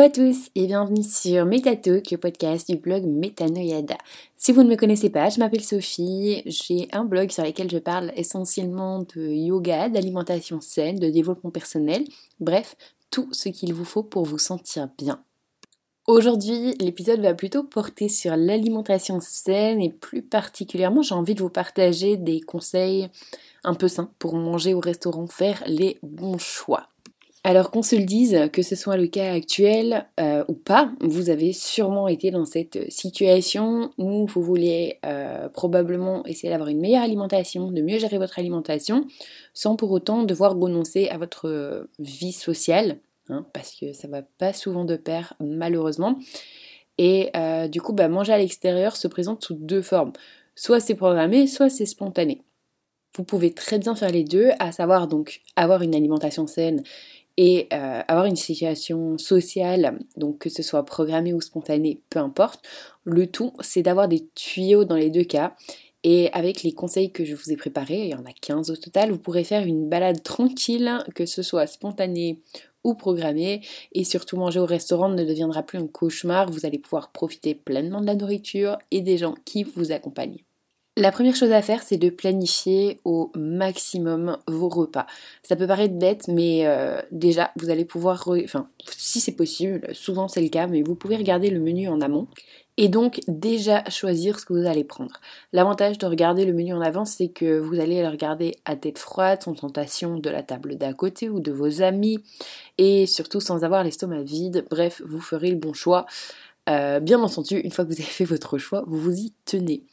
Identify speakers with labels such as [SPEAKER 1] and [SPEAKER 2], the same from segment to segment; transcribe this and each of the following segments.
[SPEAKER 1] Hello à tous et bienvenue sur Metatalk, le podcast du blog Metanoyada. Si vous ne me connaissez pas, je m'appelle Sophie, j'ai un blog sur lequel je parle essentiellement de yoga, d'alimentation saine, de développement personnel, bref, tout ce qu'il vous faut pour vous sentir bien. Aujourd'hui, l'épisode va plutôt porter sur l'alimentation saine et plus particulièrement, j'ai envie de vous partager des conseils un peu sains pour manger au restaurant, faire les bons choix. Alors qu'on se le dise, que ce soit le cas actuel euh, ou pas, vous avez sûrement été dans cette situation où vous vouliez euh, probablement essayer d'avoir une meilleure alimentation, de mieux gérer votre alimentation, sans pour autant devoir renoncer à votre vie sociale, hein, parce que ça va pas souvent de pair malheureusement. Et euh, du coup, bah, manger à l'extérieur se présente sous deux formes. Soit c'est programmé, soit c'est spontané. Vous pouvez très bien faire les deux, à savoir donc avoir une alimentation saine et euh, avoir une situation sociale, donc que ce soit programmé ou spontané, peu importe. Le tout, c'est d'avoir des tuyaux dans les deux cas. Et avec les conseils que je vous ai préparés, il y en a 15 au total, vous pourrez faire une balade tranquille, que ce soit spontané ou programmé. Et surtout, manger au restaurant ne deviendra plus un cauchemar. Vous allez pouvoir profiter pleinement de la nourriture et des gens qui vous accompagnent. La première chose à faire, c'est de planifier au maximum vos repas. Ça peut paraître bête, mais euh, déjà, vous allez pouvoir, enfin, si c'est possible, souvent c'est le cas, mais vous pouvez regarder le menu en amont et donc déjà choisir ce que vous allez prendre. L'avantage de regarder le menu en avance, c'est que vous allez le regarder à tête froide, sans tentation de la table d'à côté ou de vos amis, et surtout sans avoir l'estomac vide. Bref, vous ferez le bon choix. Euh, bien entendu, une fois que vous avez fait votre choix, vous vous y tenez.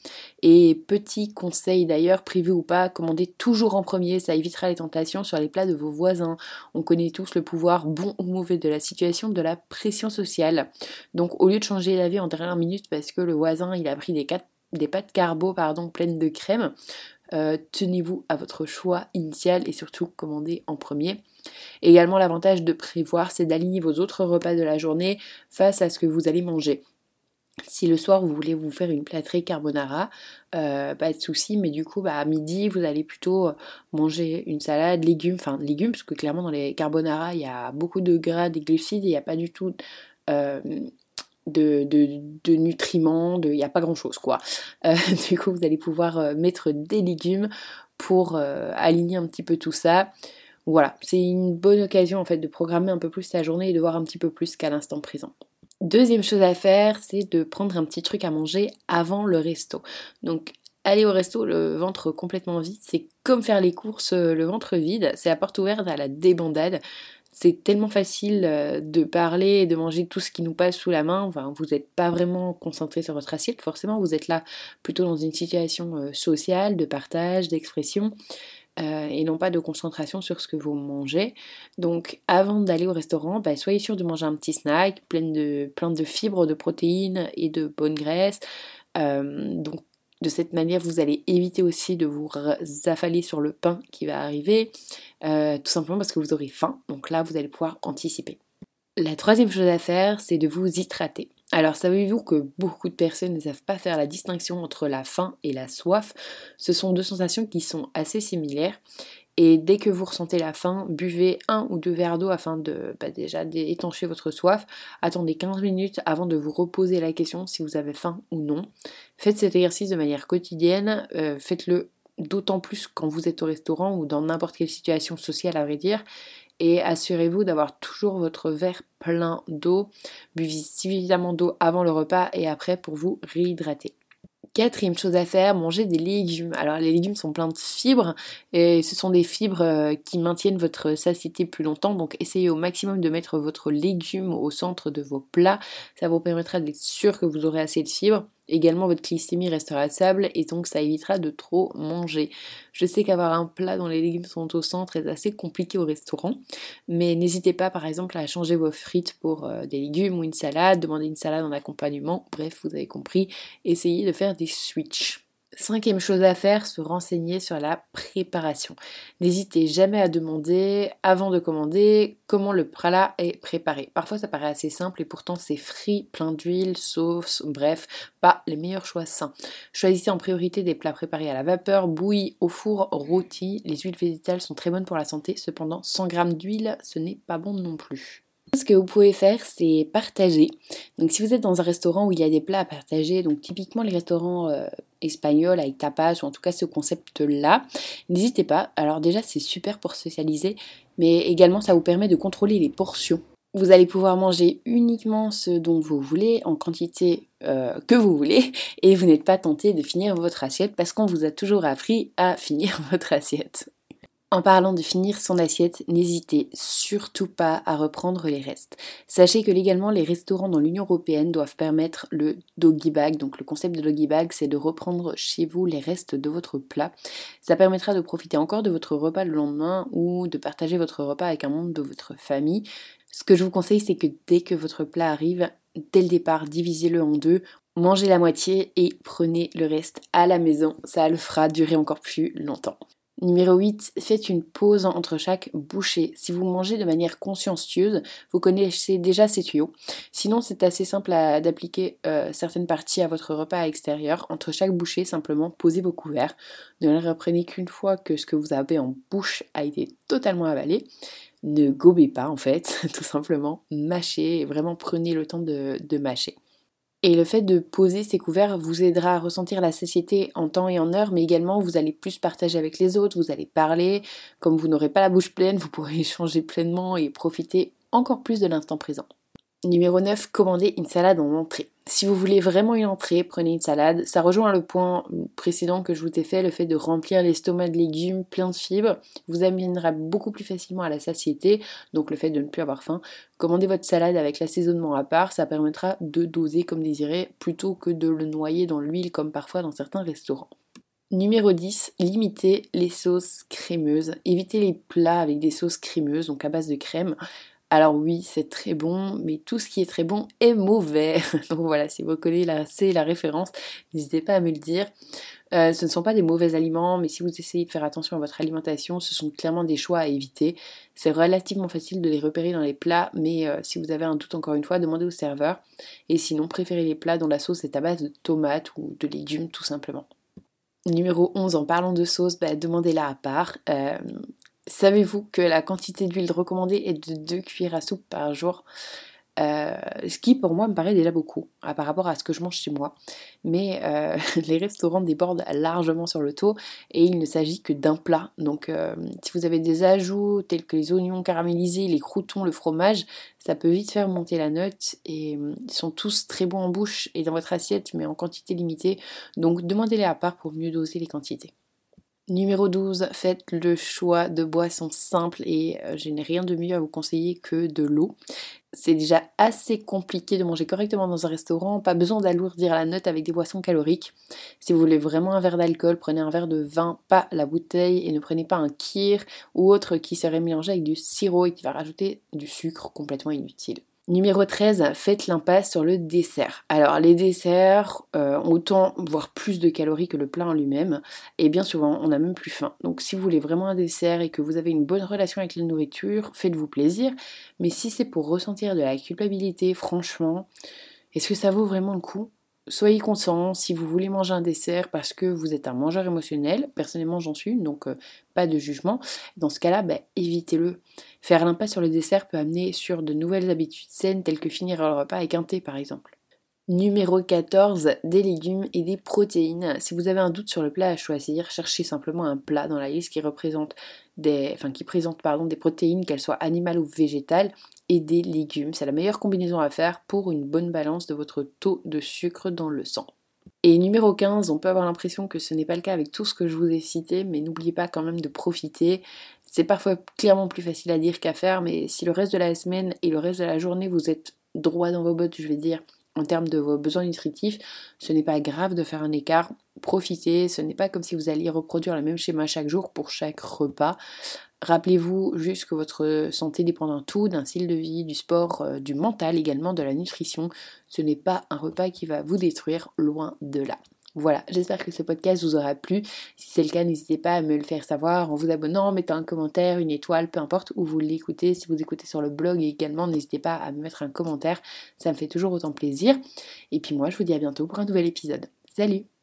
[SPEAKER 1] Et petit conseil d'ailleurs, privé ou pas, commandez toujours en premier, ça évitera les tentations sur les plats de vos voisins. On connaît tous le pouvoir bon ou mauvais de la situation, de la pression sociale. Donc au lieu de changer la vie en dernière minute parce que le voisin il a pris des, des pâtes carbo pardon, pleines de crème, euh, tenez-vous à votre choix initial et surtout commandez en premier. également l'avantage de prévoir, c'est d'aligner vos autres repas de la journée face à ce que vous allez manger. Si le soir vous voulez vous faire une plâtrée carbonara, euh, pas de souci, mais du coup bah, à midi vous allez plutôt manger une salade, légumes, enfin légumes, parce que clairement dans les carbonara il y a beaucoup de gras, des glucides, il n'y a pas du tout euh, de, nutriments, il n'y a pas grand chose quoi. Euh, du coup, vous allez pouvoir euh, mettre des légumes pour euh, aligner un petit peu tout ça. Voilà, c'est une bonne occasion en fait de programmer un peu plus sa journée et de voir un petit peu plus qu'à l'instant présent. Deuxième chose à faire, c'est de prendre un petit truc à manger avant le resto. Donc aller au resto le ventre complètement vide, c'est comme faire les courses le ventre vide, c'est la porte ouverte à la débandade c'est tellement facile euh, de parler et de manger tout ce qui nous passe sous la main. Enfin, vous n'êtes pas vraiment concentré sur votre assiette, forcément, vous êtes là plutôt dans une situation euh, sociale, de partage, d'expression. Euh, et non pas de concentration sur ce que vous mangez. Donc avant d'aller au restaurant, bah, soyez sûr de manger un petit snack plein de, fibres, de protéines et de bonnes graisses. donc de cette manière, vous allez éviter aussi de vous affaler sur le pain qui va arriver, euh, tout simplement parce que vous aurez faim. Donc là, vous allez pouvoir anticiper. La troisième chose à faire, c'est de vous hydrater. Alors savez-vous que beaucoup de personnes ne savent pas faire la distinction entre la faim et la soif? Ce sont deux sensations qui sont assez similaires et dès que vous ressentez la faim, buvez un ou deux verres d'eau afin de bah, déjà d'étancher votre soif. Attendez 15 minutes avant de vous reposer la question si vous avez faim ou non. Faites cet exercice de manière quotidienne. Euh, faites-le d'autant plus quand vous êtes au restaurant ou dans n'importe quelle situation sociale à vrai dire. Et assurez-vous d'avoir toujours votre verre plein d'eau. Buvez suffisamment d'eau avant le repas et après pour vous réhydrater. Quatrième chose à faire, manger des légumes. Alors les légumes sont pleins de fibres et ce sont des fibres euh, qui maintiennent votre satiété plus longtemps. Donc essayez au maximum de mettre votre légume au centre de vos plats. Ça vous permettra d'être sûr que vous aurez assez de fibres. Également, votre glycémie restera stable et donc ça évitera de trop manger. Je sais qu'avoir un plat dont les légumes sont au centre est assez compliqué au restaurant, mais n'hésitez pas par exemple à changer vos frites pour euh, des légumes ou une salade, demander une salade en accompagnement, bref, vous avez compris, essayez de faire des switches. Cinquième chose à faire, se renseigner sur la préparation. N'hésitez jamais à demander, avant de commander, comment le plat est préparé. Parfois ça paraît assez simple et pourtant c'est frit, plein d'huile, sauce, bref, pas les meilleurs choix sains. Choisissez en priorité des plats préparés à la vapeur, bouillis, au four, rôtis. Les huiles végétales sont très bonnes pour la santé, cependant 100 g d'huile, ce n'est pas bon non plus. Ce que vous pouvez faire, c'est partager. Donc si vous êtes dans un restaurant où il y a des plats à partager, donc typiquement les restaurants euh, espagnols avec tapas, ou en tout cas ce concept-là, n'hésitez pas. Alors déjà, c'est super pour socialiser, mais également ça vous permet de contrôler les portions. Vous allez pouvoir manger uniquement ce dont vous voulez, en quantité euh, que vous voulez, et vous n'êtes pas tenté de finir votre assiette parce qu'on vous a toujours appris à finir votre assiette. En parlant de finir son assiette, n'hésitez surtout pas à reprendre les restes. Sachez que légalement, les restaurants dans l'Union Européenne doivent permettre le doggy bag. Donc le concept de doggy bag, c'est de reprendre chez vous les restes de votre plat. Ça permettra de profiter encore de votre repas le lendemain ou de partager votre repas avec un membre de votre famille. Ce que je vous conseille, c'est que dès que votre plat arrive, dès le départ, divisez-le en deux, mangez la moitié et prenez le reste à la maison. Ça le fera durer encore plus longtemps. Numéro 8, faites une pause entre chaque bouchée. Si vous mangez de manière consciencieuse, vous connaissez déjà ces tuyaux. Sinon, c'est assez simple d'appliquer euh, certaines parties à votre repas extérieur. Entre chaque bouchée, simplement posez vos couverts. Ne les reprenez qu'une fois que ce que vous avez en bouche a été totalement avalé. Ne gobez pas en fait, tout simplement. Mâchez, vraiment prenez le temps de mâcher. Et le fait de poser ces couverts vous aidera à ressentir la satiété en temps et en heure, mais également vous allez plus partager avec les autres, vous allez parler, comme vous n'aurez pas la bouche pleine, vous pourrez échanger pleinement et profiter encore plus de l'instant présent. Numéro 9, commandez une salade en entrée. Si vous voulez vraiment une entrée, prenez une salade. Ça rejoint le point précédent que je vous ai fait, le fait de remplir l'estomac de légumes pleins de fibres vous amènera beaucoup plus facilement à la satiété, donc le fait de ne plus avoir faim. Commandez votre salade avec l'assaisonnement à part, ça permettra de doser comme désiré plutôt que de le noyer dans l'huile comme parfois dans certains restaurants. Numéro 10, limitez les sauces crémeuses. Évitez les plats avec des sauces crémeuses, donc à base de crème. Alors oui, c'est très bon, mais tout ce qui est très bon est mauvais. Donc voilà, si vous connaissez la, référence, n'hésitez pas à me le dire. Euh, ce ne sont pas des mauvais aliments, mais si vous essayez de faire attention à votre alimentation, ce sont clairement des choix à éviter. C'est relativement facile de les repérer dans les plats, mais euh, si vous avez un doute encore une fois, demandez au serveur. Et sinon, préférez les plats dont la sauce est à base de tomates ou de légumes tout simplement. Numéro 11, en parlant de sauce, bah, demandez-la à part. Euh, Savez-vous que la quantité d'huile recommandée est de 2 cuillères à soupe par jour? Euh, ce qui pour moi me paraît déjà beaucoup par rapport à ce que je mange chez moi. Mais euh, les restaurants débordent largement sur le taux et il ne s'agit que d'un plat. Donc euh, si vous avez des ajouts tels que les oignons caramélisés, les croutons, le fromage, ça peut vite faire monter la note et ils sont tous très bons en bouche et dans votre assiette mais en quantité limitée. Donc demandez-les à part pour mieux doser les quantités. Numéro 12, faites le choix de boissons simples et euh, je n'ai rien de mieux à vous conseiller que de l'eau. C'est déjà assez compliqué de manger correctement dans un restaurant, pas besoin d'alourdir la note avec des boissons caloriques. Si vous voulez vraiment un verre d'alcool, prenez un verre de vin, pas la bouteille, et ne prenez pas un kir ou autre qui serait mélangé avec du sirop et qui va rajouter du sucre complètement inutile. Numéro 13, faites l'impasse sur le dessert. Alors les desserts euh, ont autant, voire plus de calories que le plat en lui-même, et bien souvent on n'a même plus faim. Donc si vous voulez vraiment un dessert et que vous avez une bonne relation avec la nourriture, faites-vous plaisir, mais si c'est pour ressentir de la culpabilité, franchement, est-ce que ça vaut vraiment le coup? Soyez conscient si vous voulez manger un dessert parce que vous êtes un mangeur émotionnel. Personnellement, j'en suis, donc euh, pas de jugement. Dans ce cas-là, bah, évitez-le. Faire l'impasse sur le dessert peut amener sur de nouvelles habitudes saines telles que finir le repas avec un thé par exemple. Numéro 14, des légumes et des protéines. Si vous avez un doute sur le plat à choisir, cherchez simplement un plat dans la liste qui représente des, enfin, qui présente des protéines, qu'elles soient animales ou végétales, et des légumes. C'est la meilleure combinaison à faire pour une bonne balance de votre taux de sucre dans le sang. Et numéro 15, on peut avoir l'impression que ce n'est pas le cas avec tout ce que je vous ai cité, mais n'oubliez pas quand même de profiter. C'est parfois clairement plus facile à dire qu'à faire, mais si le reste de la semaine et le reste de la journée vous êtes droit dans vos bottes, je vais dire, en termes de vos besoins nutritifs, ce n'est pas grave de faire un écart. Profitez, ce n'est pas comme si vous alliez reproduire le même schéma chaque jour pour chaque repas. Rappelez-vous juste que votre santé dépend d'un tout, d'un style de vie, du sport, euh, du mental également, de la nutrition. Ce n'est pas un repas qui va vous détruire, loin de là. Voilà, j'espère que ce podcast vous aura plu. Si c'est le cas, n'hésitez pas à me le faire savoir en vous abonnant, en mettant un commentaire, une étoile, peu importe où vous l'écoutez. Si vous écoutez sur le blog également, n'hésitez pas à me mettre un commentaire. Ça me fait toujours autant plaisir. Et puis moi, je vous dis à bientôt pour un nouvel épisode. Salut